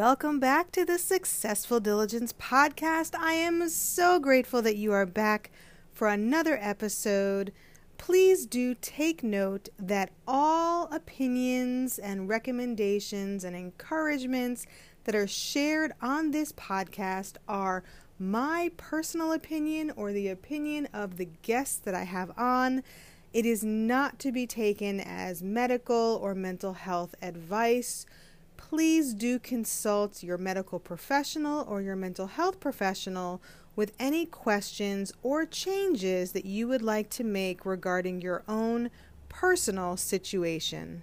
Welcome back to the Successful Diligence podcast. I am so grateful that you are back for another episode. Please do take note that all opinions and recommendations and encouragements that are shared on this podcast are my personal opinion or the opinion of the guests that I have on. It is not to be taken as medical or mental health advice. Please do consult your medical professional or your mental health professional with any questions or changes that you would like to make regarding your own personal situation.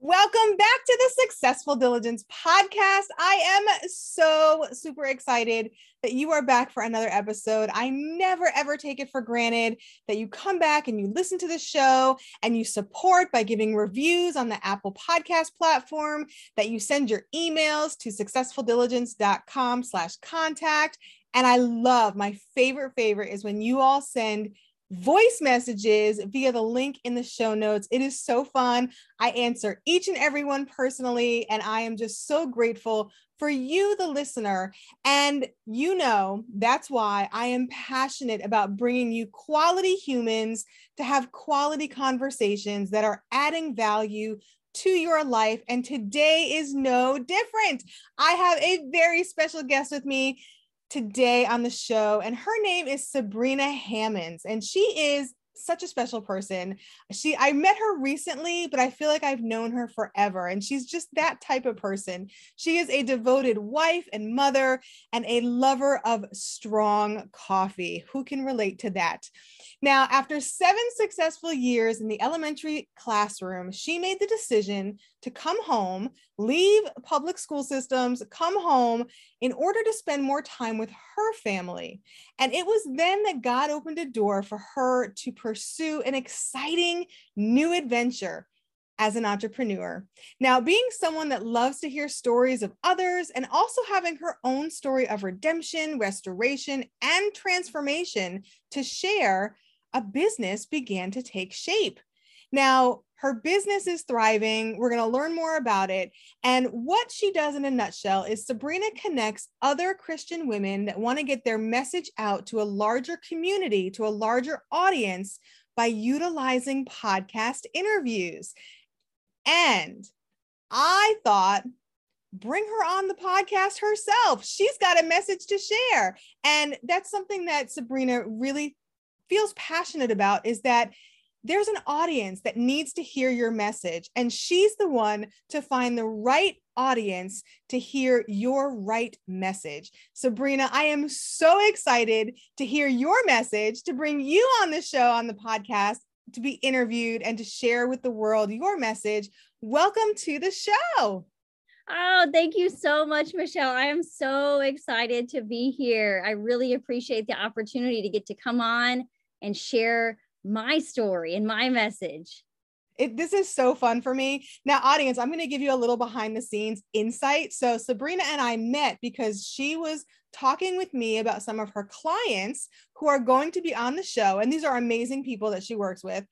Welcome back to the Successful Diligence podcast. I am so super excited that you are back for another episode. I never ever take it for granted that you come back and you listen to the show and you support by giving reviews on the Apple Podcast platform, that you send your emails to successfuldiligence.com slash contact. And I love my favorite favorite is when you all send voice messages via the link in the show notes. It is so fun. I answer each and every one personally, and I am just so grateful for you, the listener. And you know, that's why I am passionate about bringing you quality humans to have quality conversations that are adding value to your life. And today is no different. I have a very special guest with me today on the show, and her name is Sabrina Hammonds, and she is such a special person. She I met her recently, but I feel like I've known her forever and she's just that type of person. She is a devoted wife and mother and a lover of strong coffee. Who can relate to that? Now, after 7 successful years in the elementary classroom, she made the decision to come home, leave public school systems, come home in order to spend more time with her family. And it was then that God opened a door for her to pursue an exciting new adventure as an entrepreneur. Now, being someone that loves to hear stories of others and also having her own story of redemption, restoration, and transformation to share, a business began to take shape. Now, her business is thriving. We're going to learn more about it. And what she does in a nutshell is Sabrina connects other Christian women that want to get their message out to a larger community, to a larger audience by utilizing podcast interviews. And I thought, bring her on the podcast herself. She's got a message to share. And that's something that Sabrina really feels passionate about is that there's an audience that needs to hear your message, and she's the one to find the right audience to hear your right message. Sabrina, I am so excited to hear your message, to bring you on the show on the podcast, to be interviewed, and to share with the world your message. Welcome to the show. Oh, thank you so much, Michelle. I am so excited to be here. I really appreciate the opportunity to get to come on and share my story and my message. It, this is so fun for me. Now, audience, I'm going to give you a little behind the scenes insight. So, Sabrina and I met because she was talking with me about some of her clients who are going to be on the show. And these are amazing people that she works with.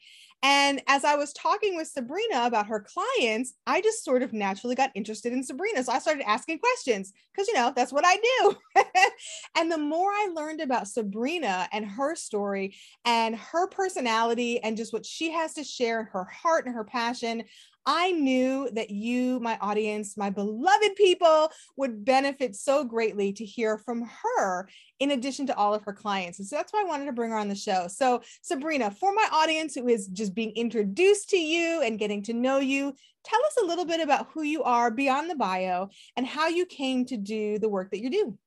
And as I was talking with Sabrina about her clients, I just sort of naturally got interested in Sabrina. So I started asking questions because, you know, that's what I do. and the more I learned about Sabrina and her story and her personality and just what she has to share, her heart and her passion, I knew that you, my audience, my beloved people, would benefit so greatly to hear from her in addition to all of her clients. And so that's why I wanted to bring her on the show. So, Sabrina, for my audience who is just being introduced to you and getting to know you, tell us a little bit about who you are beyond the bio and how you came to do the work that you do.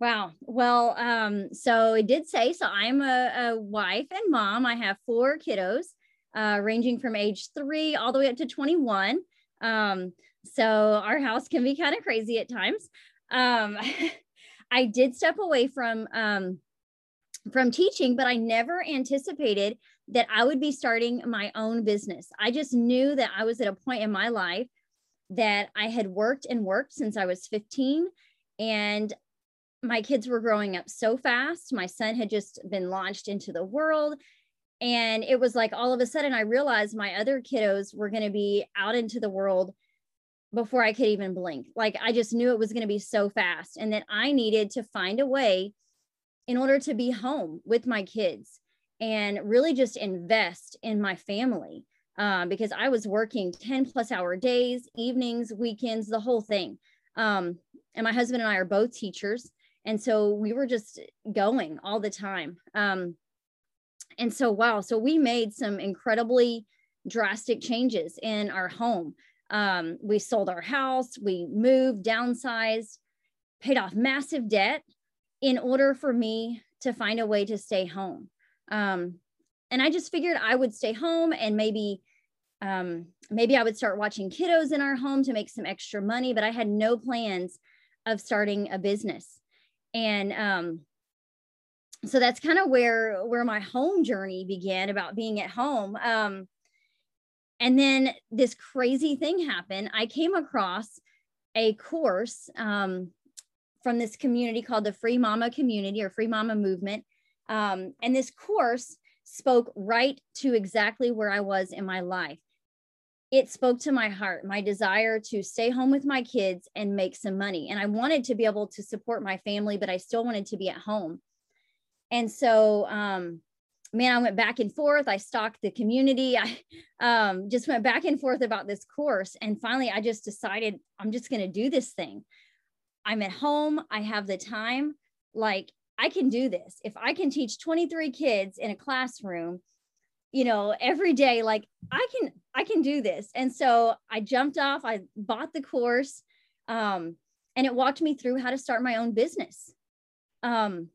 Wow. Well, um, so it did say so. I'm a, a wife and mom. I have four kiddos uh, ranging from age three all the way up to 21. Um, so our house can be kind of crazy at times. Um, I did step away from um, from teaching, but I never anticipated that I would be starting my own business. I just knew that I was at a point in my life that I had worked and worked since I was 15 and my kids were growing up so fast. My son had just been launched into the world And it was like all of a sudden I realized my other kiddos were going to be out into the world before I could even blink. Like I just knew it was going to be so fast and that I needed to find a way in order to be home with my kids and really just invest in my family um, because I was working 10 plus hour days, evenings, weekends, the whole thing. Um, and my husband and I are both teachers. And so we were just going all the time. Um, and so, wow. So we made some incredibly drastic changes in our home. Um, we sold our house, we moved, downsized, paid off massive debt in order for me to find a way to stay home. Um, and I just figured I would stay home and maybe um, maybe I would start watching kiddos in our home to make some extra money, but I had no plans of starting a business. And um, so that's kind of where where my home journey began about being at home. Um, and then this crazy thing happened. I came across a course um, from this community called the Free Mama Community or Free Mama Movement. Um, and this course spoke right to exactly where I was in my life. It spoke to my heart, my desire to stay home with my kids and make some money. And I wanted to be able to support my family, but I still wanted to be at home. And so, um, man, I went back and forth. I stalked the community. I um, just went back and forth about this course. And finally, I just decided I'm just going to do this thing. I'm at home. I have the time. Like, I can do this. If I can teach 23 kids in a classroom, you know, every day, like I can, I can do this. And so I jumped off, I bought the course, um, and it walked me through how to start my own business. Um,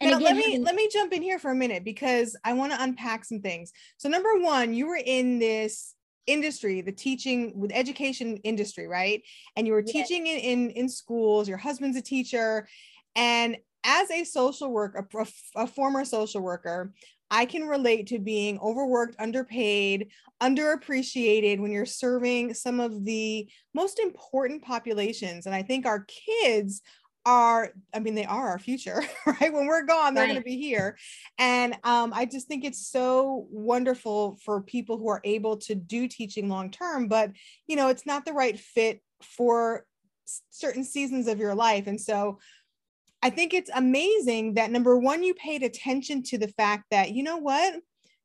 and now, again, let me let me jump in here for a minute because I want to unpack some things. So number one, you were in this industry the teaching with education industry right and you were yes. teaching in, in in schools your husband's a teacher and as a social worker a, a former social worker I can relate to being overworked, underpaid, underappreciated when you're serving some of the most important populations. And I think our kids are i mean they are our future right? When we're gone they're right. going to be here. And um, i just think it's so wonderful for people who are able to do teaching long term but you know it's not the right fit for certain seasons of your life. And so i think it's amazing that number one you paid attention to the fact that you know what?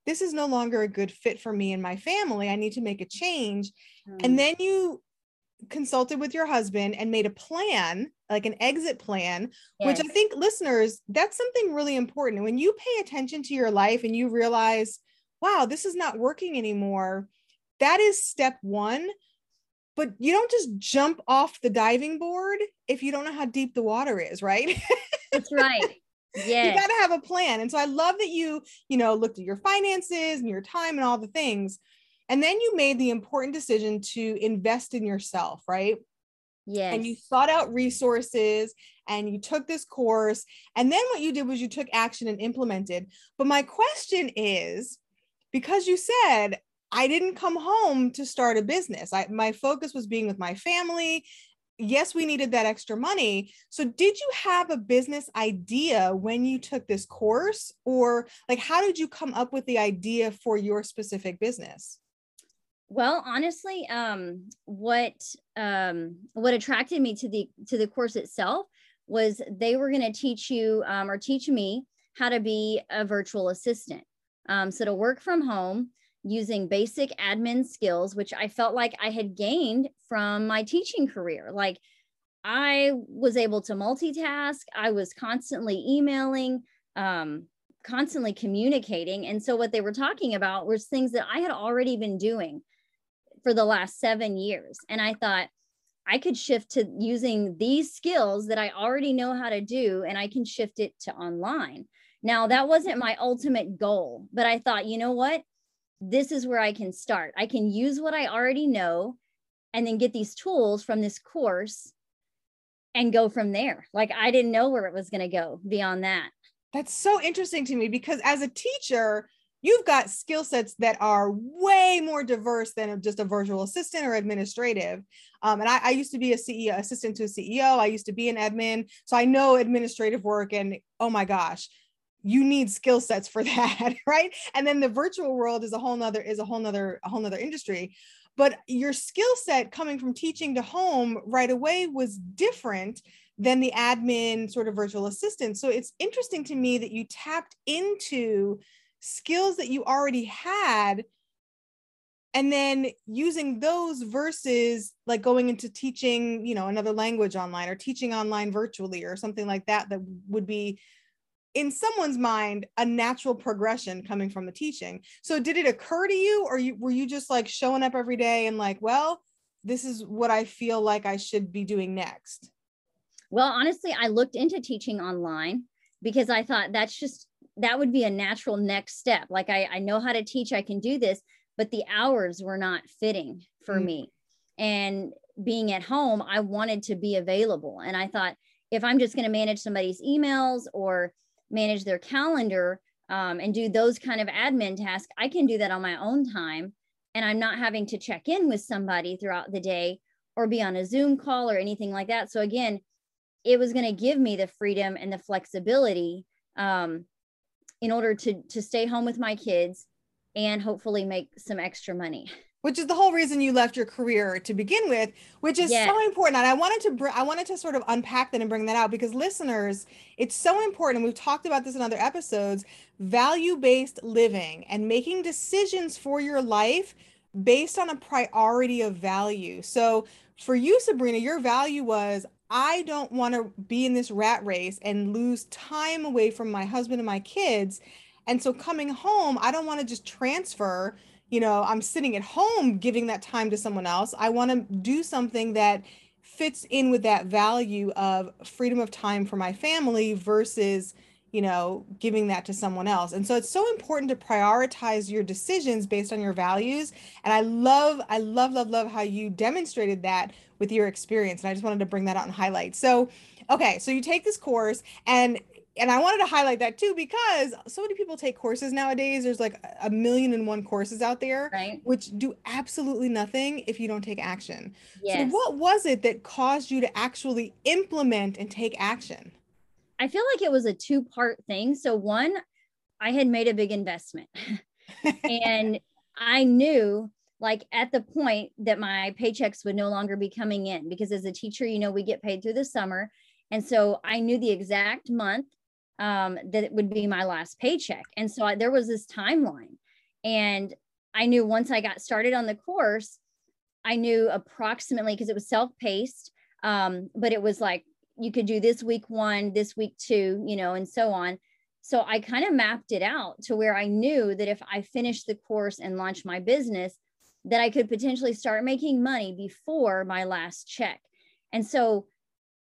This is no longer a good fit for me and my family. I need to make a change. Mm. and then you consulted with your husband and made a plan, like an exit plan, yes. which I think listeners, that's something really important. When you pay attention to your life and you realize, wow, this is not working anymore, that is step one. But you don't just jump off the diving board if you don't know how deep the water is, right? That's right. Yeah. you got to have a plan. And so I love that you, you know, looked at your finances and your time and all the things. And then you made the important decision to invest in yourself, right? Yes. And you sought out resources and you took this course. And then what you did was you took action and implemented. But my question is because you said, I didn't come home to start a business. I, my focus was being with my family. Yes, we needed that extra money. So, did you have a business idea when you took this course? Or, like, how did you come up with the idea for your specific business? Well, honestly, um, what um, what attracted me to the to the course itself was they were going to teach you um, or teach me how to be a virtual assistant. Um, so to work from home using basic admin skills, which I felt like I had gained from my teaching career. Like I was able to multitask. I was constantly emailing, um, constantly communicating. And so what they were talking about was things that I had already been doing for the last seven years. And I thought, I could shift to using these skills that I already know how to do, and I can shift it to online. Now, that wasn't my ultimate goal, but I thought, you know what? This is where I can start. I can use what I already know and then get these tools from this course and go from there. Like I didn't know where it was going to go beyond that. That's so interesting to me because as a teacher, you've got skill sets that are way more diverse than just a virtual assistant or administrative. Um, and I, I, used to be a CEO, assistant to a CEO. I used to be an admin. So I know administrative work and oh my gosh, you need skill sets for that right and then the virtual world is a whole nother is a whole nother a whole nother industry but your skill set coming from teaching to home right away was different than the admin sort of virtual assistant so it's interesting to me that you tapped into skills that you already had and then using those versus like going into teaching you know another language online or teaching online virtually or something like that that would be in someone's mind a natural progression coming from the teaching. So did it occur to you or you, were you just like showing up every day and like well this is what i feel like i should be doing next well honestly i looked into teaching online because i thought that's just that would be a natural next step like i, I know how to teach i can do this but the hours were not fitting for mm-hmm. me and being at home i wanted to be available and i thought if i'm just going to manage somebody's emails or manage their calendar um, and do those kind of admin tasks, I can do that on my own time. And I'm not having to check in with somebody throughout the day or be on a Zoom call or anything like that. So, again, it was going to give me the freedom and the flexibility um, in order to, to stay home with my kids and hopefully make some extra money. Which is the whole reason you left your career to begin with which is yes. so important. And i wanted to br- i wanted to sort of unpack that and bring that out because listeners it's so important And we've talked about this in other episodes value based living and making decisions for your life based on a priority of value. So for you sabrina your value was i don't want to be in this rat race and lose time away from my husband and my kids. And so coming home i don't want to just transfer you know, I'm sitting at home giving that time to someone else. I want to do something that fits in with that value of freedom of time for my family versus you know giving that to someone else. And so it's so important to prioritize your decisions based on your values. And i love i love love love how you demonstrated that with your experience and i just wanted to bring that out and highlight so okay so you take this course and and I wanted to highlight that too because so many people take courses nowadays. There's like a million and one courses out there, right. which do absolutely nothing if you don't take action. Yes. So, what was it that caused you to actually implement and take action? I feel like it was a two part thing. So, one, I had made a big investment, and I knew like at the point that my paychecks would no longer be coming in because as a teacher, you know, we get paid through the summer. And so I knew the exact month um, that it would be my last paycheck. And so I, there was this timeline. And I knew once I got started on the course, I knew approximately because it was self paced, um, but it was like you could do this week one, this week two, you know, and so on. So I kind of mapped it out to where I knew that if I finished the course and launched my business, that I could potentially start making money before my last check. And so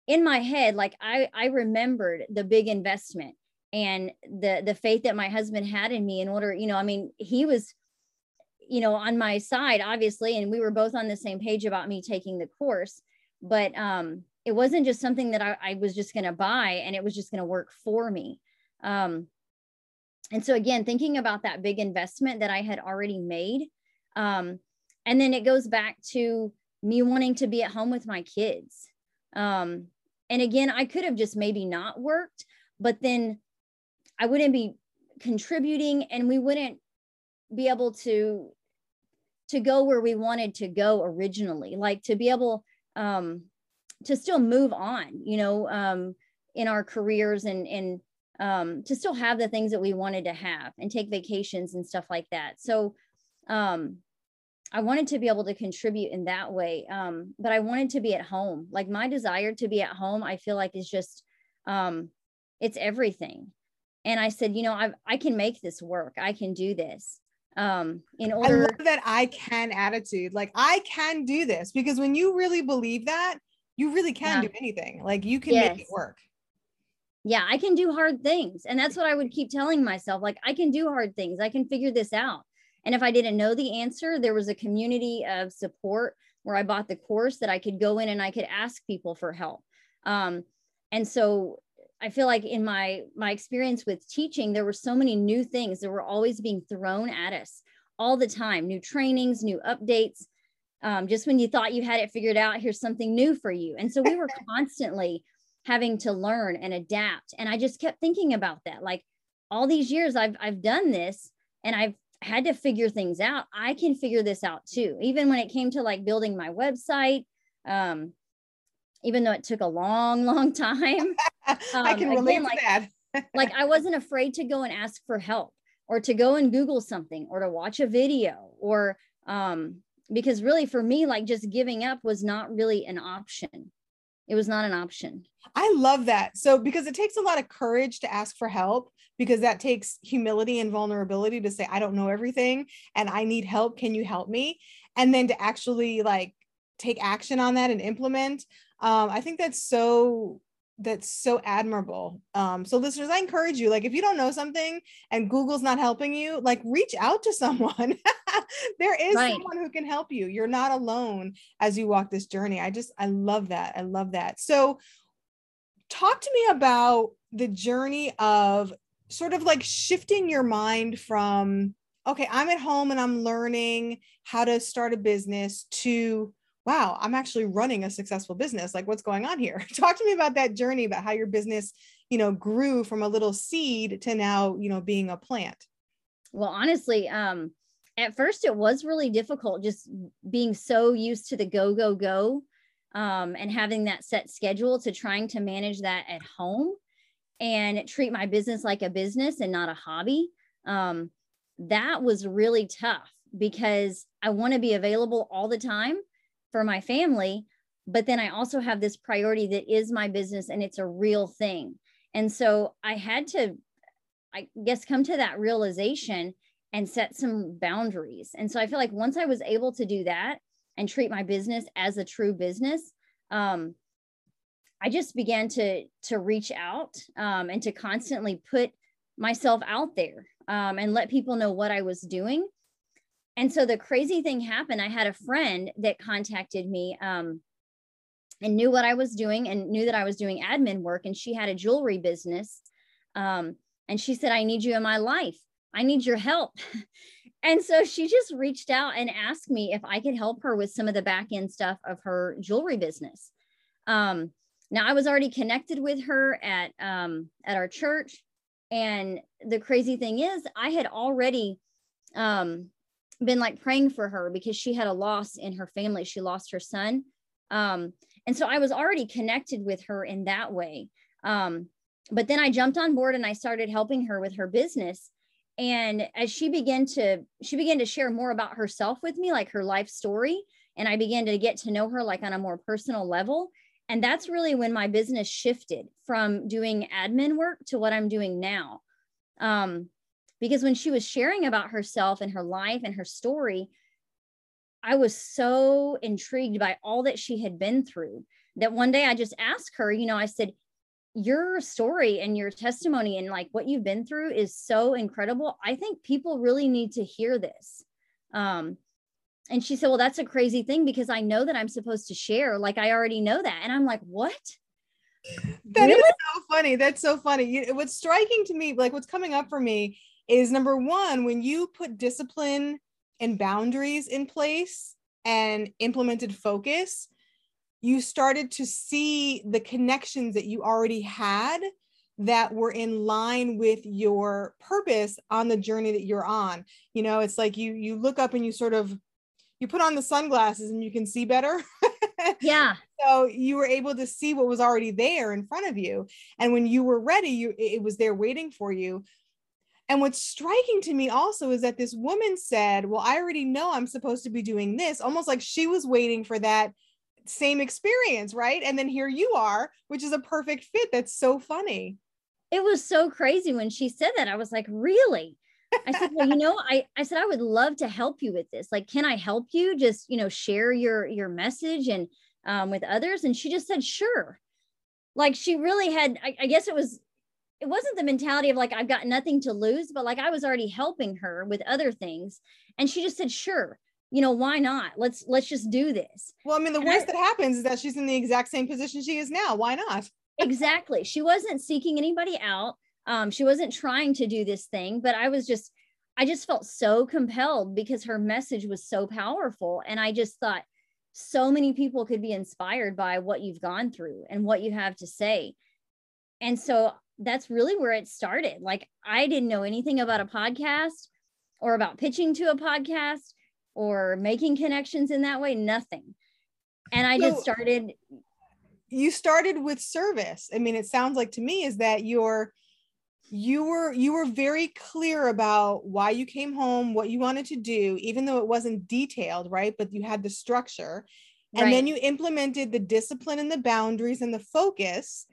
in my head like i i remembered the big investment and the the faith that my husband had in me in order you know i mean he was you know on my side obviously and we were both on the same page about me taking the course but um it wasn't just something that i, I was just to buy and it was just to work for me um and so again thinking about that big investment that i had already made um and then it goes back to me wanting to be at home with my kids. Um and again, I could have just maybe not worked, but then I wouldn't be contributing and we wouldn't be able to to go where we wanted to go originally like to be able um to still move on you know um in our careers and and um to still have the things that we wanted to have and take vacations and stuff like that. So um I wanted to be able to contribute in that way. Um, but I wanted to be at home. Like my desire to be at home, I feel like is just um it's everything. And I said, you know, I I can make this work. I can do this. Um, in order I love that I can attitude. Like I can do this because when you really believe that, you really can yeah. do anything. Like you can yes. make it work. Yeah, I can do hard things. And that's what I would keep telling myself. Like I can do hard things. I can figure this out and if I didn't know the answer, there was a community of support where I bought the course that I could go in and I could ask people for help. Um, and so I feel like in my my experience with teaching, there were so many new things that were always being thrown at us all the time, new trainings, new updates. Um, just when you thought you had it figured out, here's something new for you. And so we were constantly having to learn and adapt. And I just kept thinking about that. Like, all these years I've I've done this and I've had to figure things out. I can figure this out too. Even when it came to like building my website, um, even though it took a long, long time. Um, I can relate again, to like, that. like I wasn't afraid to go and ask for help or to go and Google something or to watch a video or um, because really for me, like just giving up was not really an option. It was not an option. I love that. So, because it takes a lot of courage to ask for help, because that takes humility and vulnerability to say, I don't know everything and I need help. Can you help me? And then to actually like take action on that and implement. Um, I think that's so that's so admirable. Um, so listeners, I encourage you, like if you don't know something and Google's not helping you, like reach out to someone. there is right. someone who can help you. You're not alone as you walk this journey. I just I love that. I love that. So talk to me about the journey of sort of like shifting your mind from okay, I'm at home and I'm learning how to start a business to wow, I'm actually running a successful business. Like, what's going on here? Talk to me about that journey about how your business, you know, grew from a little seed to now, you know, being a plant. Well, honestly, um, at first it was really difficult just being so used to the go, go, go, um, and having that set schedule to trying to manage that at home and treat my business like a business and not a hobby. Um, that was really tough because I want to be available all the time for my family but then i also have this priority that is my business and it's a real thing and so i had to i guess come to that realization and set some boundaries and so i feel like once i was able to do that and treat my business as a true business um, i just began to to reach out um, and to constantly put myself out there um, and let people know what i was doing and so the crazy thing happened. I had a friend that contacted me um, and knew what I was doing and knew that I was doing admin work. And she had a jewelry business. Um, and she said, I need you in my life. I need your help. and so she just reached out and asked me if I could help her with some of the back end stuff of her jewelry business. Um, now I was already connected with her at um, at our church, and the crazy thing is, I had already um, been like praying for her because she had a loss in her family. She lost her son. Um, and so I was already connected with her in that way. Um, but then I jumped on board and I started helping her with her business. And as she began to, she began to share more about herself with me, like her life story. And I began to get to know her like on a more personal level. And that's really when my business shifted from doing admin work to what I'm doing now. Um, because when she was sharing about herself and her life and her story, I was so intrigued by all that she had been through that one day I just asked her, you know, I said, Your story and your testimony and like what you've been through is so incredible. I think people really need to hear this. Um, and she said, Well, that's a crazy thing because I know that I'm supposed to share. Like, I already know that. And I'm like, What? That really? is so funny. That's so funny. What's striking to me, like what's coming up for me is number one, when you put discipline and boundaries in place and implemented focus, you started to see the connections that you already had that were in line with your purpose on the journey that you're on you know it's like you you look up and you sort of you put on the sunglasses and you can see better yeah so you were able to see what was already there in front of you and when you were ready you it was there waiting for you and what's striking to me also is that this woman said, Well, I already know I'm supposed to be doing this, almost like she was waiting for that same experience, right? And then here you are, which is a perfect fit. That's so funny. It was so crazy when she said that. I was like, Really? I said, well, you know, I, I said, I would love to help you with this. Like, can I help you just, you know, share your, your message and um, with others? And she just said, sure. Like she really had, I, I guess it was it wasn't the mentality of like I've got nothing to lose, but like I was already helping her with other things. And she just said, sure, you know, why not? Let's let's just do this. Well, I mean, the and worst I, that happens is that she's in the exact same position she is now. Why not? exactly. She wasn't seeking anybody out. Um, she wasn't trying to do this thing, but I was just, I just felt so compelled because her message was so powerful. And I just thought so many people could be inspired by what you've gone through and what you have to say. And so that's really where it started. Like I didn't know anything about a podcast or about pitching to a podcast or making connections in that way, nothing. And I so just started you started with service. I mean, it sounds like to me is that you're you were you were very clear about why you came home what you wanted to do even though it wasn't detailed right? But you had the structure. And right. then you implemented the discipline and the boundaries and the focus.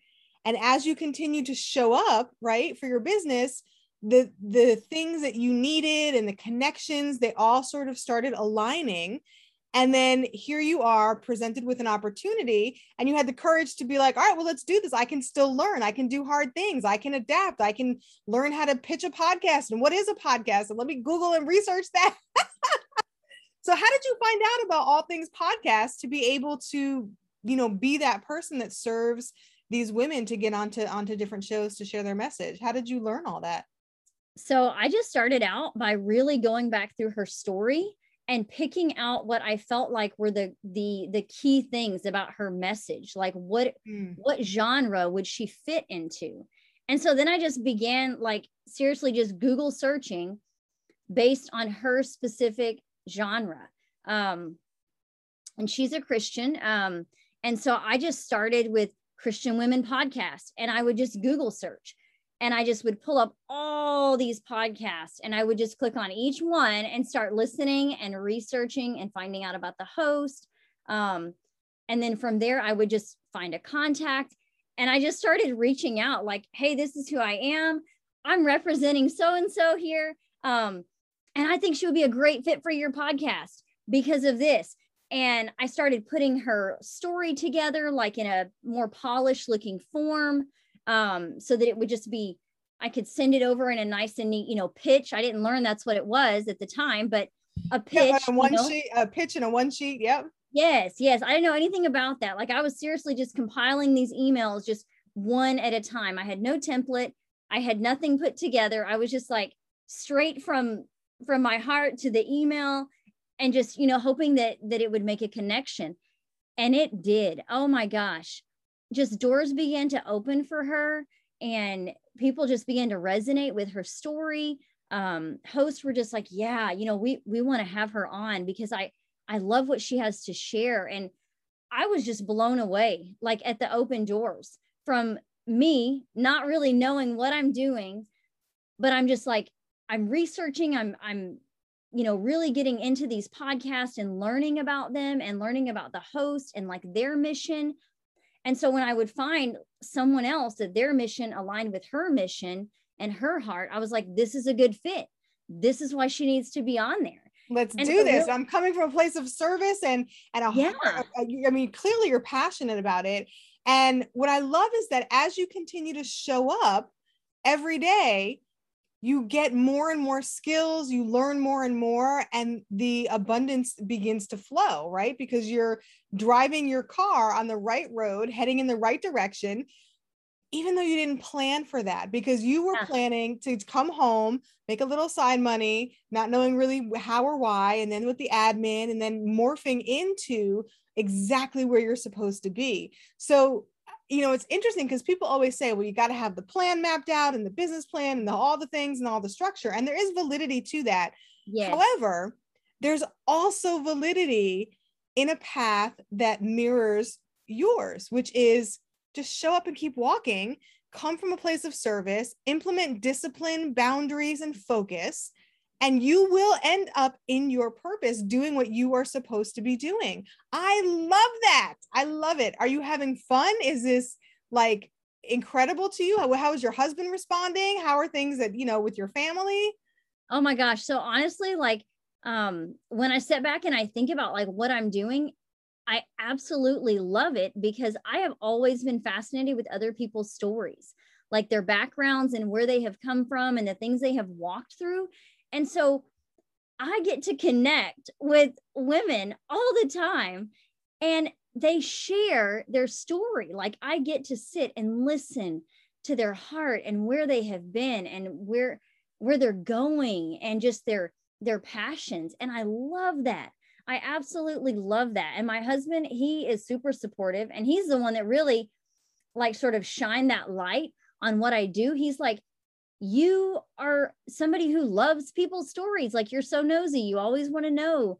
And as you continue to show up right for your business the the things that you needed and the connections they all sort of started aligning and then here you are presented with an opportunity, and you had the courage to be like, all right, well, let's do this. I can still learn. I can do hard things. I can adapt. I can learn how to pitch a podcast. And what is a podcast? And let me Google and research that. so, how did you find out about all things podcast to be able to, you know, be that person that serves these women to get onto onto different shows to share their message? How did you learn all that? So I just started out by really going back through her story and picking out what I felt like were the the the key things about her message like what mm. what genre would she fit into? And so then I just began like seriously just google searching based on her specific genre. Um and she's a Christian um and so I just started with Christian women podcast and I would just google search and I just would pull up all these podcasts and I would just click on each one and start listening and researching and finding out about the host. Um, and then from there, I would just find a contact and I just started reaching out like, hey, this is who I am. I'm representing so and so here. Um, and I think she would be a great fit for your podcast because of this. And I started putting her story together like in a more polished looking form um, so that it would just be I could send it over in a nice and neat, you know, pitch. I didn't learn that's what it was at the time, but a pitch, yeah, a one you know? sheet, a pitch and a one sheet. Yep. Yes, yes. I didn't know anything about that. Like I was seriously just compiling these emails just one at a time. I had no template. I had nothing put together. I was just like straight from from my heart to the email and just, you know, hoping that that it would make a connection. And it did. Oh my gosh just doors began to open for her and people just began to resonate with her story. Um hosts were just like yeah you know we we want to have her on because i i love what she has to share. And i was just blown away like at the open doors from me not really knowing what i'm doing but i'm just like i'm researching i'm i'm you know really getting into these podcasts and learning about them and learning about the host and like their mission and so when I would find someone else that their mission aligned with her mission and her heart, I was like, this is a good fit. This is why she needs to be on there. Let's and do this. I'm coming from a place of service and and a yeah. heart. I mean, clearly you're passionate about it. And what I love is that as you continue to show up every day, you get more and more skills, you learn more and more, and the abundance begins to flow, right? Because you're driving your car on the right road, heading in the right direction, even though you didn't plan for that, because you were yeah. planning to come home, make a little side money, not knowing really how or why, and then with the admin, and then morphing into exactly where you're supposed to be. So you know, it's interesting because people always say, well, you got to have the plan mapped out and the business plan and the, all the things and all the structure. And there is validity to that. Yes. However, there's also validity in a path that mirrors yours, which is just show up and keep walking, come from a place of service, implement discipline, boundaries, and focus, and you will end up in your purpose doing what you are supposed to be doing. I love that. I love it. Are you having fun? Is this like incredible to you? How, how is your husband responding? How are things that, you know, with your family? Oh my gosh. So honestly, like um when I step back and I think about like what I'm doing, I absolutely love it because I have always been fascinated with other people's stories, like their backgrounds and where they have come from and the things they have walked through. And so I get to connect with women all the time and they share their story. Like I get to sit and listen to their heart and where they have been and where where they're going and just their their passions and I love that. I absolutely love that. And my husband, he is super supportive and he's the one that really like sort of shine that light on what I do. He's like, you are somebody who loves people's stories. Like you're so nosy. You always want to know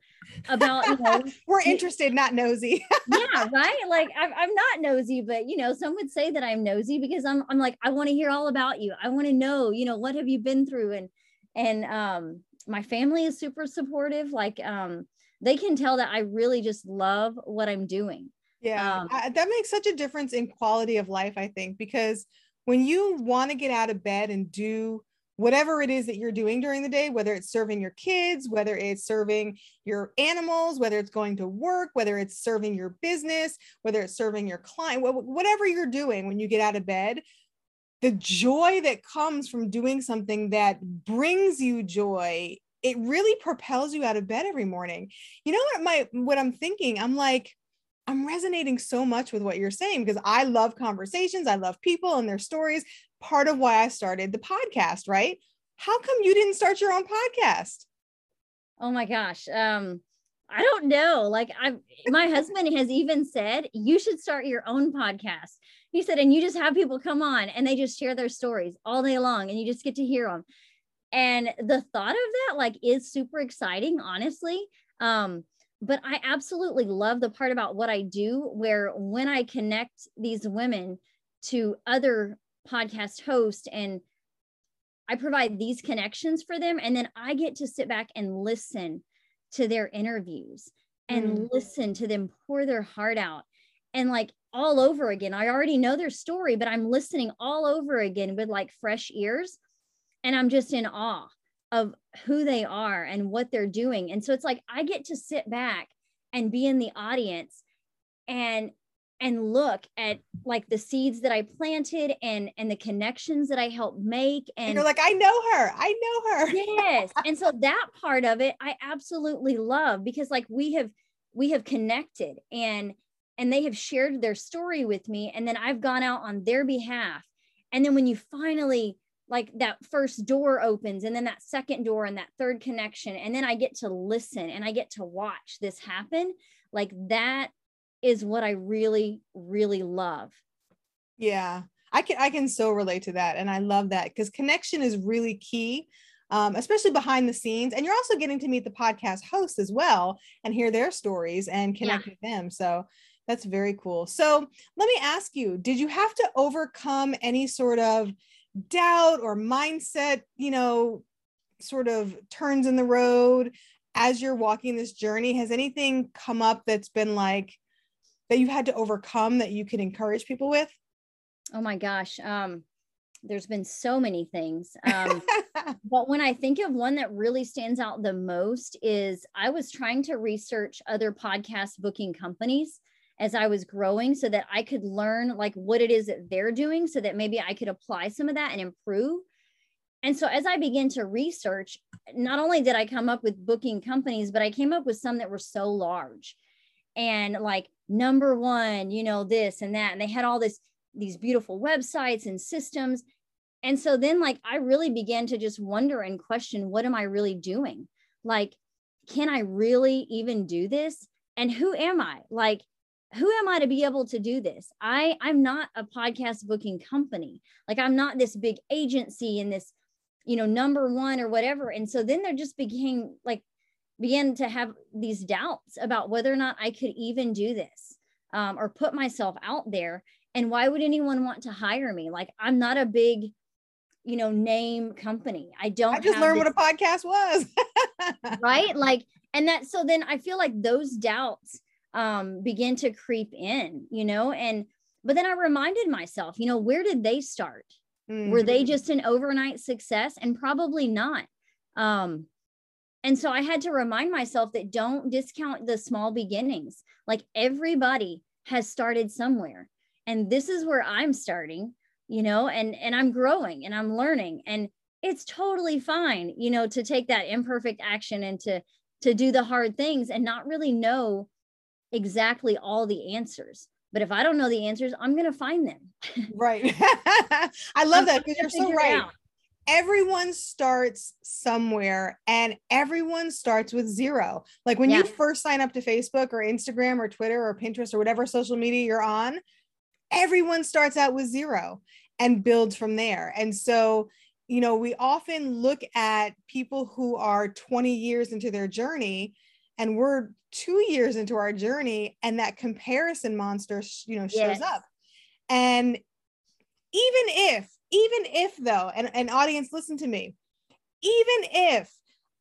about, you know, we're interested, not nosy. yeah, right. Like I'm, I'm not nosy, but you know, some would say that I'm nosy because I'm, I'm like, I want to hear all about you. I want to know, you know, what have you been through? And, and, um, my family is super supportive. Like, um, they can tell that I really just love what I'm doing. Yeah, um, I, that makes such a difference in quality of life, I think, because when you want to get out of bed and do whatever it is that you're doing during the day, whether it's serving your kids, whether it's serving your animals, whether it's going to work, whether it's serving your business, whether it's serving your client, whatever you're doing when you get out of bed, the joy that comes from doing something that brings you joy, it really propels you out of bed every morning. You know what my what I'm thinking? I'm like, I'm resonating so much with what you're saying because I love conversations. I love people and their stories. Part of why I started the podcast, right? How come you didn't start your own podcast? Oh my gosh. Um, I don't know. Like I my husband has even said you should start your own podcast. He said and you just have people come on and they just share their stories all day long and you just get to hear them. And the thought of that like is super exciting, honestly. Um, but I absolutely love the part about what I do where when I connect these women to other podcast hosts and I provide these connections for them and then I get to sit back and listen to their interviews and mm. listen to them pour their heart out and like all over again. I already know their story, but I'm listening all over again with like fresh ears and I'm just in awe of who they are and what they're doing. And so it's like I get to sit back and be in the audience and and look at like the seeds that I planted and and the connections that I helped make and, and you're like I know her. I know her. Yes. And so that part of it I absolutely love because like we have we have connected and and they have shared their story with me and then I've gone out on their behalf. And then when you finally like that first door opens and then that second door and that third connection and then i get to listen and i get to watch this happen like that is what i really really love yeah i can i can so relate to that and i love that because connection is really key um, especially behind the scenes and you're also getting to meet the podcast hosts as well and hear their stories and connect yeah. with them so that's very cool so let me ask you did you have to overcome any sort of doubt or mindset, you know, sort of turns in the road as you're walking this journey? Has anything come up that's been like that you had to overcome that you can encourage people with? Oh my gosh. Um, there's been so many things. Um, but when I think of one that really stands out the most is I was trying to research other podcast booking companies as I was growing so that I could learn like what it is that they're doing so that maybe I could apply some of that and improve. And so as I began to research, not only did I come up with booking companies, but I came up with some that were so large and like number one, you know, this and that. And they had all this, these beautiful websites and systems. And so then like I really began to just wonder and question, what am I really doing? Like, can I really even do this? And who am I? Like, who am I to be able to do this? I I'm not a podcast booking company. Like I'm not this big agency and this, you know, number one or whatever. And so then there just became like began to have these doubts about whether or not I could even do this um, or put myself out there. And why would anyone want to hire me? Like I'm not a big, you know, name company. I don't. I just learned this, what a podcast was. right. Like, and that so then I feel like those doubts um, begin to creep in, you know, and but then I reminded myself, you know, where did they start? Mm-hmm. Were they mm-hmm. just an overnight success? And probably not. Um, and so I had to remind myself that don't discount the small beginnings. Like everybody has started somewhere. And this is where I'm starting, you know, and and I'm growing and I'm learning. And it's totally fine, you know, to take that imperfect action and to to do the hard things and not really know exactly all the answers. But if I don't know the answers, I'm going to find them. right. I love that because you're so right. Everyone starts somewhere and everyone starts with zero. Like when yeah. you first sign up to Facebook or Instagram or Twitter or Pinterest or whatever social media you're on, everyone starts out with zero. and build from there. And so, you know, we often look at people who are 20 years into their journey and we're two years into our journey and that comparison monster, you know, shows yes. up. And even if, even if though, and an audience, listen to me, even if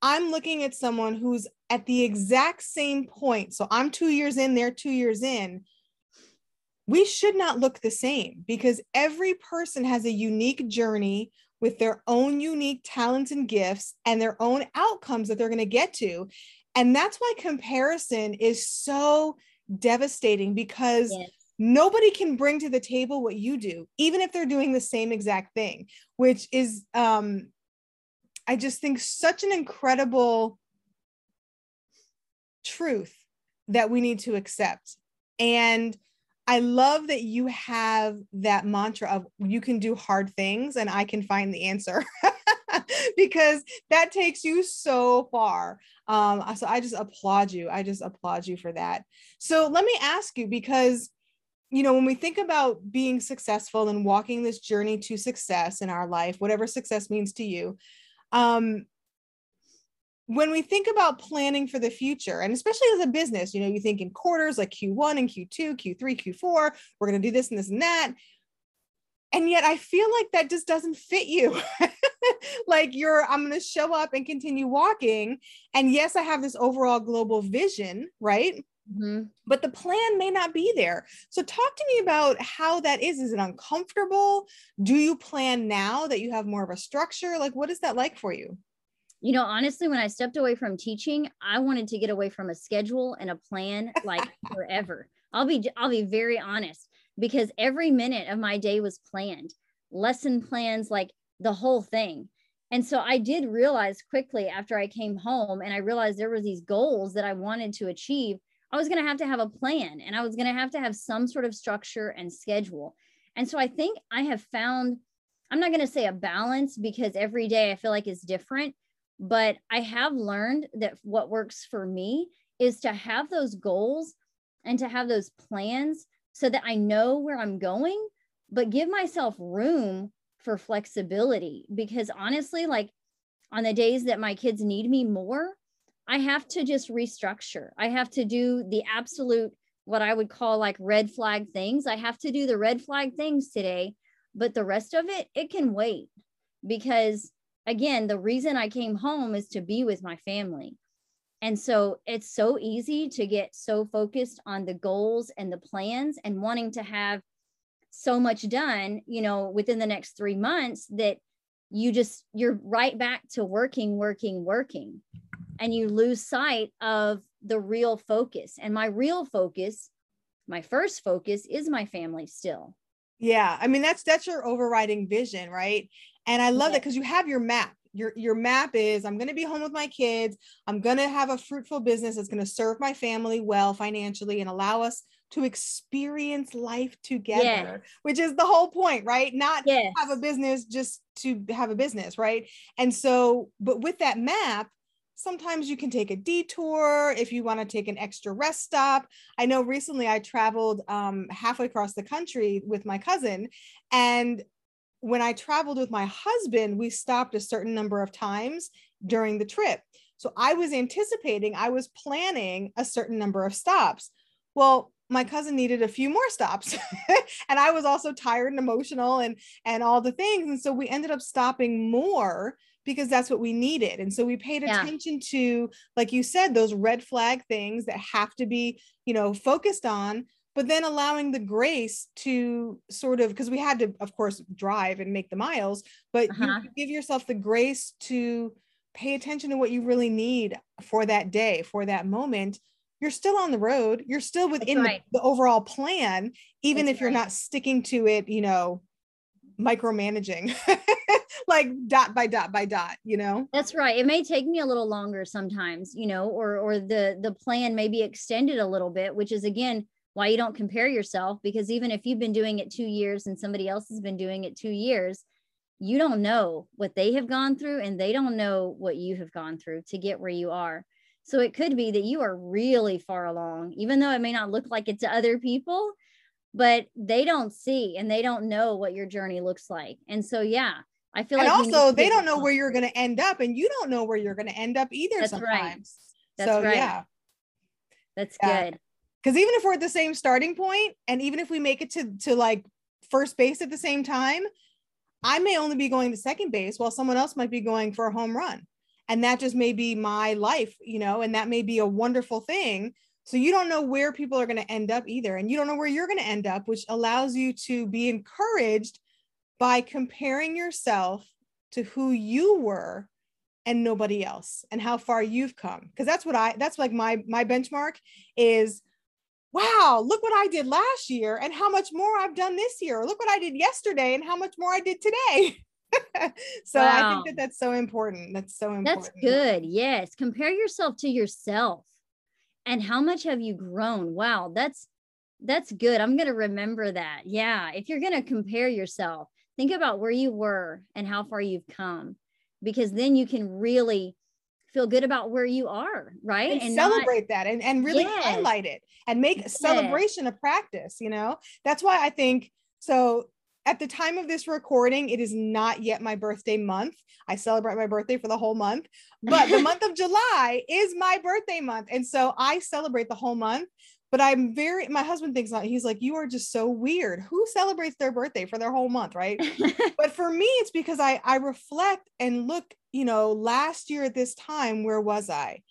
I'm looking at someone who's at the exact same point, so I'm two years in, they're two years in, we should not look the same because every person has a unique journey with their own unique talents and gifts and their own outcomes that they're going to get to. And that's why comparison is so devastating because yes. nobody can bring to the table what you do, even if they're doing the same exact thing, which is, um, I just think, such an incredible truth that we need to accept. And I love that you have that mantra of you can do hard things and I can find the answer because that takes you so far. Um, so I just applaud you. I just applaud you for that. So let me ask you because you know when we think about being successful and walking this journey to success in our life whatever success means to you um when we think about planning for the future, and especially as a business, you know, you think in quarters like Q1 and Q2, Q3, Q4, we're going to do this and this and that. And yet I feel like that just doesn't fit you. like you're, I'm going to show up and continue walking. And yes, I have this overall global vision, right? Mm-hmm. But the plan may not be there. So, talk to me about how that is. Is it uncomfortable? Do you plan now that you have more of a structure? Like, what is that like for you? you know, honestly, when I stepped away from teaching, I wanted to get away from a schedule and a plan like forever. I'll be I'll be very honest because every minute of my day was planned. Lesson plans like the whole thing. And so I did realize quickly after I came home and I realized there were these goals that I wanted to achieve, I was going to have to have a plan and I was going to have to have some sort of structure and schedule. And so I think I have found I'm not going to say a balance because every day I feel like is different, but I have learned that what works for me is to have those goals and to have those plans so that I know where I'm going, but give myself room for flexibility. Because honestly, like on the days that my kids need me more, I have to just restructure. I have to do the absolute, what I would call like red flag things. I have to do the red flag things today, but the rest of it, it can wait because again, the reason I came home is to be with my family. And so it's so easy to get so focused on the goals and the plans and wanting to have so much done, you know, within the next three months that you just, you're right back to working, working, working. And you lose sight of the real focus. And my real focus, my first focus is my family still. Yeah. I mean, that's, that's your overriding vision, right? And I love yeah. that because you have your map. Your, your map is I'm going to be home with my kids. I'm going to have a fruitful business that's going to serve my family well financially and allow us to experience life together, yeah. which is the whole point, right? Not yes. have a business just to have a business, right? And so, but with that map, sometimes you can take a detour if you want to take an extra rest stop. I know recently I traveled um, halfway across the country with my cousin, and when I traveled with my husband, we stopped a certain number of times during the trip. So I was anticipating, I was planning a certain number of stops. Well, my cousin needed a few more stops and i was also tired and emotional and and all the things and so we ended up stopping more because that's what we needed and so we paid attention to like you said those red flag things that have to be you know focused on but then allowing the grace to sort of because we had to of course drive and make the miles but uh-huh. you give yourself the grace to pay attention to what you really need for that day for that moment you're still on the road you're still within right. the, the, overall plan even That's if you're right. not sticking to it you know micromanaging like dot by dot by dot you know that's right it may take me a little longer sometimes you know or or the the plan may be extended a little bit which is again why you don't compare yourself because even if you've been doing it 2 years and somebody else has been doing it 2 years you don't know what they have gone through and they don't know what you have gone through to get where you are so it could be that you are really far along even though it may not look like it to other people but they don't see and they don't know what your journey looks like. And so, yeah, I feel and like also they don't know where you're going to end up, and you don't know where you're going to end up either. That's sometimes. right. That's so right. yeah, That's Yeah. good. Because even if we're at the same starting point, and even if we make it to to like first base at the same time, I may only be going to second base while someone else might be going for a home run, and that just may be my life, you know, and that may be a wonderful thing. So you don't know where people are going to end up either, and you don't know where you're going to end up, which allows you to be encouraged by comparing yourself to who you were and nobody else and how far you've come because that's what i that's like my my benchmark is wow look what i did last year and how much more i've done this year or look what i did yesterday and how much more i did today so i think that that's so important that's so important That's good. Yes. Compare yourself to yourself. And how much have you grown? Wow, that's that's good. I'm going to remember that. Yeah, if you're going to compare yourself, think about where you were and how far you've come because then you can really feel good about where you are, right? and, not- celebrate that and, and really Yes. highlight it and make Yes. celebration a practice you know that's why i think so at the time of this recording it is not yet my birthday month i celebrate my birthday for the whole month but the month of july is my birthday month and so i celebrate the whole month but i'm very my husband thinks not he's like you are just so weird. Who celebrates their birthday for their whole month right? But for me it's because i i reflect and look you know last year at this time where was i?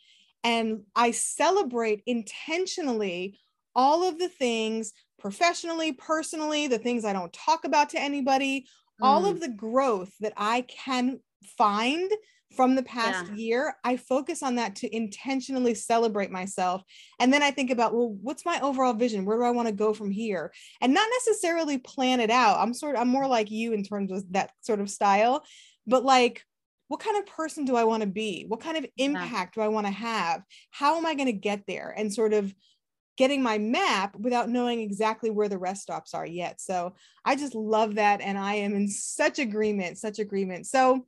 And i celebrate intentionally all of the things professionally personally the things i don't talk about to anybody all Mm, of the growth that i can find from the past Yeah. year i focus on that to intentionally celebrate myself. And then i think about well what's my overall vision? Where do i want to go from here? And not necessarily plan it out. I'm sort of, i'm more like you in terms of that sort of style. But like what kind of person do i want to be? What kind of impact do i want to have? How am i going to get there? And sort of getting my map without knowing exactly where the rest stops are yet. So i just love that and i am in such agreement such agreement. So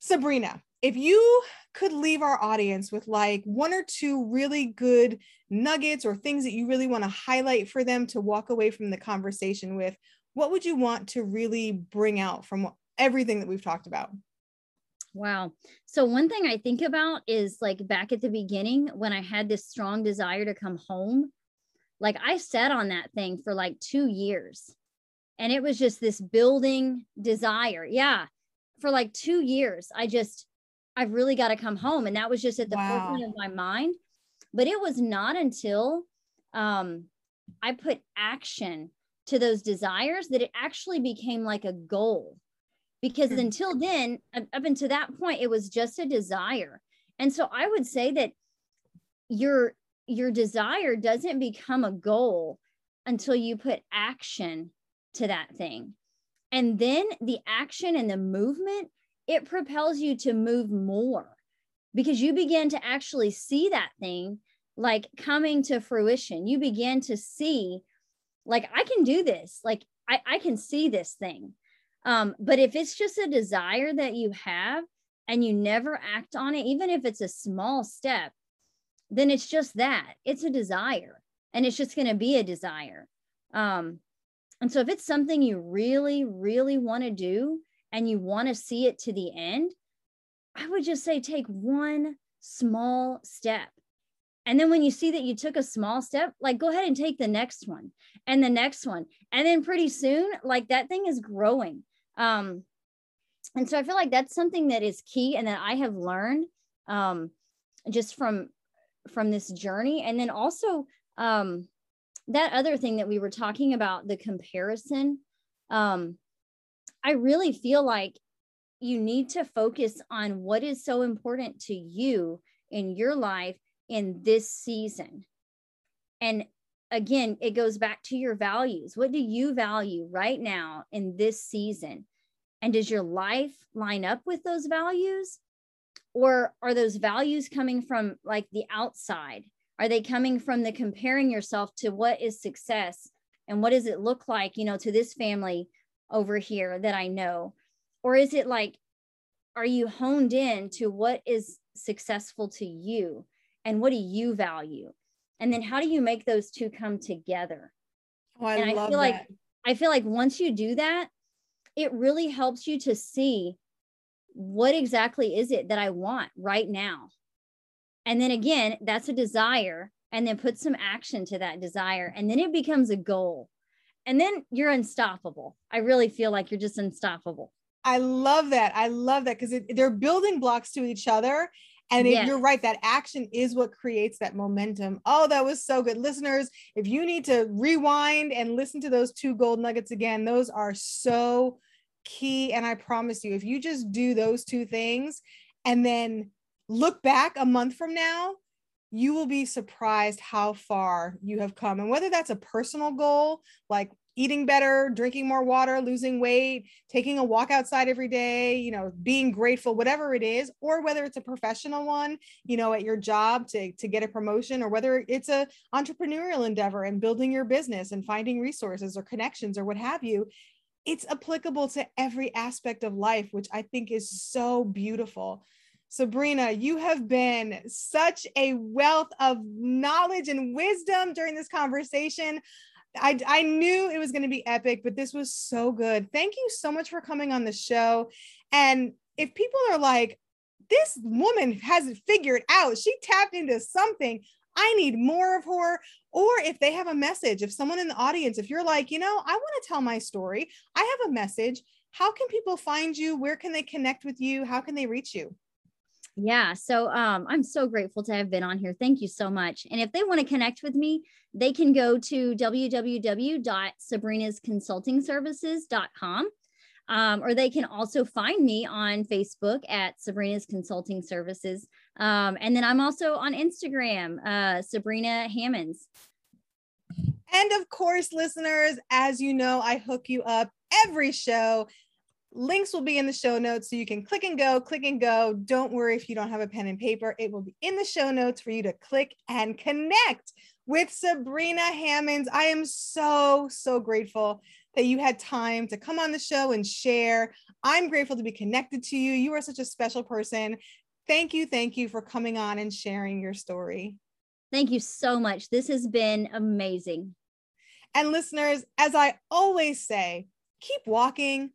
sabrina if you could leave our audience with like one or two really good nuggets or things that you really want to highlight for them to walk away from the conversation with what would you want to really bring out from everything that we've talked about Wow. So one thing I think about is like back at the beginning when I had this strong desire to come home, like I sat on that thing for like 2 years. And it was just this building desire. Yeah. For like 2 years, I just I've really got to come home and that was just at the Wow. forefront of my mind. But it was not until um I put action to those desires that it actually became like a goal because Hmm. until then up up until that point it was just a desire and so i would say that your your desire doesn't become a goal until you put action to that thing and then the action and the movement it propels you to move more because you begin to actually see that thing like coming to fruition. You begin to see like i can do this. Like i, I can see this thing. Um, but if it's just a desire that you have and you never act on it, even if it's a small step, then it's just that. It's a desire and it's just going to be a desire. Um, and so if it's something you really, really want to do and you want to see it to the end, I would just say take one small step. And then when you see that you took a small step, like go ahead and take the next one and the next one. And then pretty soon, like that thing is growing um and so i feel like that's something that is key and that i have learned um just from from this journey and then also um that other thing that we were talking about the comparison um i really feel like you need to focus on what is so important to you in your life in this season and again, it goes back to your values. What do you value right now in this season? And does your life line up with those values? Or are those values coming from like the outside? Are they coming from the comparing yourself to what is success and what does it look like, you know, to this family over here that I know? Or is it like, are you honed in to what is successful to you and what do you value? And then how do you make those two come together? Oh, I and love I feel that. like I feel like once you do that, it really helps you to see what exactly is it that I want right now. And then again, that's a desire and then put some action to that desire and then it becomes a goal. And then you're unstoppable. I really feel like you're just unstoppable. I love that. I love that because they're building blocks to each other. And yes. you're right, that action is what creates that momentum. Oh, that was so good. Listeners, if you need to rewind and listen to those two gold nuggets again, those are so key. And I promise you, if you just do those two things and then look back a month from now, you will be surprised how far you have come. And whether that's a personal goal, like eating better, drinking more water, losing weight, taking a walk outside every day, you know, being grateful, whatever it is, or whether it's a professional one, you know, at your job to, to get a promotion, or whether it's a entrepreneurial endeavor and building your business and finding resources or connections or what have you, it's applicable to every aspect of life, which I think is so beautiful. Sabrina, you have been such a wealth of knowledge and wisdom during this conversation. I, I knew it was going to be epic, but this was so good. Thank you so much for coming on the show. And if people are like, this woman has it figured out, she tapped into something, I need more of her. Or if they have a message, if someone in the audience, if you're like, you know, I want to tell my story, I have a message. How can people find you? Where can they connect with you? How can they reach you? Yeah. So um, I'm so grateful to have been on here. Thank you so much. And if they want to connect with me, they can go to www.sabrinasconsultingservices.com. Um, or they can also find me on Facebook at Sabrina's Consulting Services. Um, and then I'm also on Instagram, uh, Sabrina Hammonds. And of course, listeners, as you know, I hook you up every show Links will be in the show notes so you can click and go, click and go. Don't worry if you don't have a pen and paper, it will be in the show notes for you to click and connect with Sabrina Hammonds. I am so, so grateful that you had time to come on the show and share. I'm grateful to be connected to you. You are such a special person. Thank you. Thank you for coming on and sharing your story. Thank you so much. This has been amazing. And listeners, as I always say, keep walking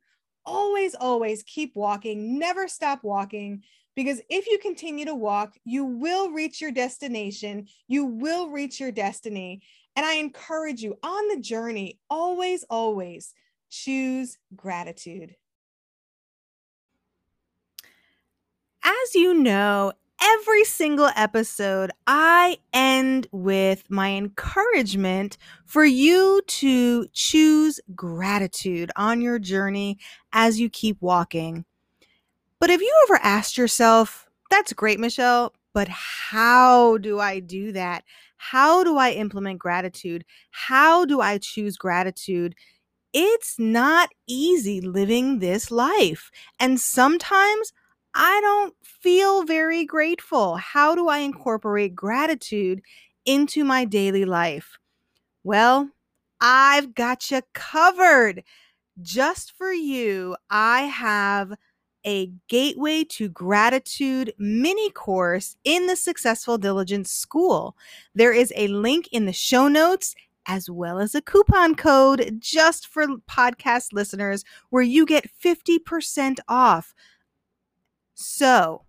always, always keep walking, never stop walking. Because if you continue to walk, you will reach your destination. You will reach your destiny. And I encourage you on the journey, always, always choose gratitude. As you know, every single episode, I end with my encouragement for you to choose gratitude on your journey as you keep walking. But have you ever asked yourself, that's great, Michelle, but how do I do that? How do I implement gratitude? How do I choose gratitude? It's not easy living this life. And sometimes I don't feel very grateful. How do I incorporate gratitude into my daily life? Well, I've got you covered. Just for you, I have a Gateway to Gratitude mini course in the Successful Diligence School. There is a link in the show notes as well as a coupon code just for podcast listeners where you get 50% off. So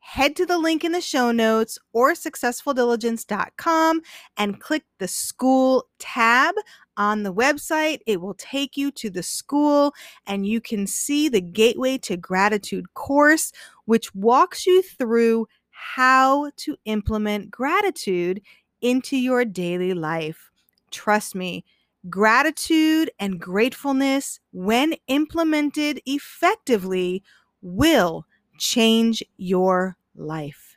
head to the link in the show notes or successfuldiligence.com and click the school tab on the website. It will take you to the school and you can see the Gateway to Gratitude course, which walks you through how to implement gratitude into your daily life. Trust me, gratitude and gratefulness, when implemented effectively, will change your life.